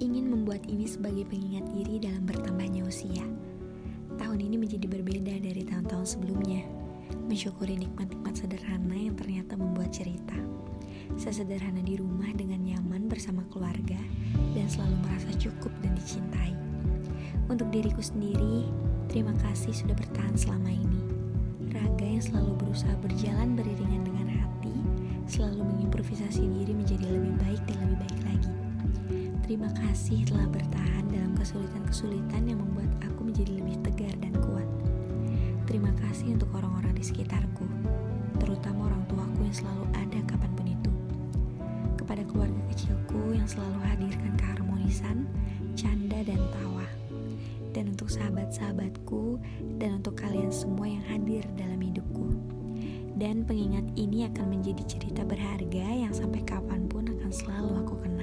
ingin membuat ini sebagai pengingat diri dalam bertambahnya usia. Tahun ini menjadi berbeda dari tahun-tahun sebelumnya. Mensyukuri nikmat-nikmat sederhana yang ternyata membuat cerita. Sesederhana di rumah dengan nyaman bersama keluarga dan selalu merasa cukup dan dicintai. Untuk diriku sendiri, terima kasih sudah bertahan selama ini. Raga yang selalu berusaha berjalan beriringan dengan hati, selalu mengimprovisasi diri menjadi lebih baik Terima kasih telah bertahan dalam kesulitan-kesulitan yang membuat aku menjadi lebih tegar dan kuat. Terima kasih untuk orang-orang di sekitarku, terutama orang tuaku yang selalu ada kapan pun itu. Kepada keluarga kecilku yang selalu hadirkan keharmonisan, canda, dan tawa. Dan untuk sahabat-sahabatku, dan untuk kalian semua yang hadir dalam hidupku. Dan pengingat ini akan menjadi cerita berharga yang sampai kapan pun akan selalu aku kenal.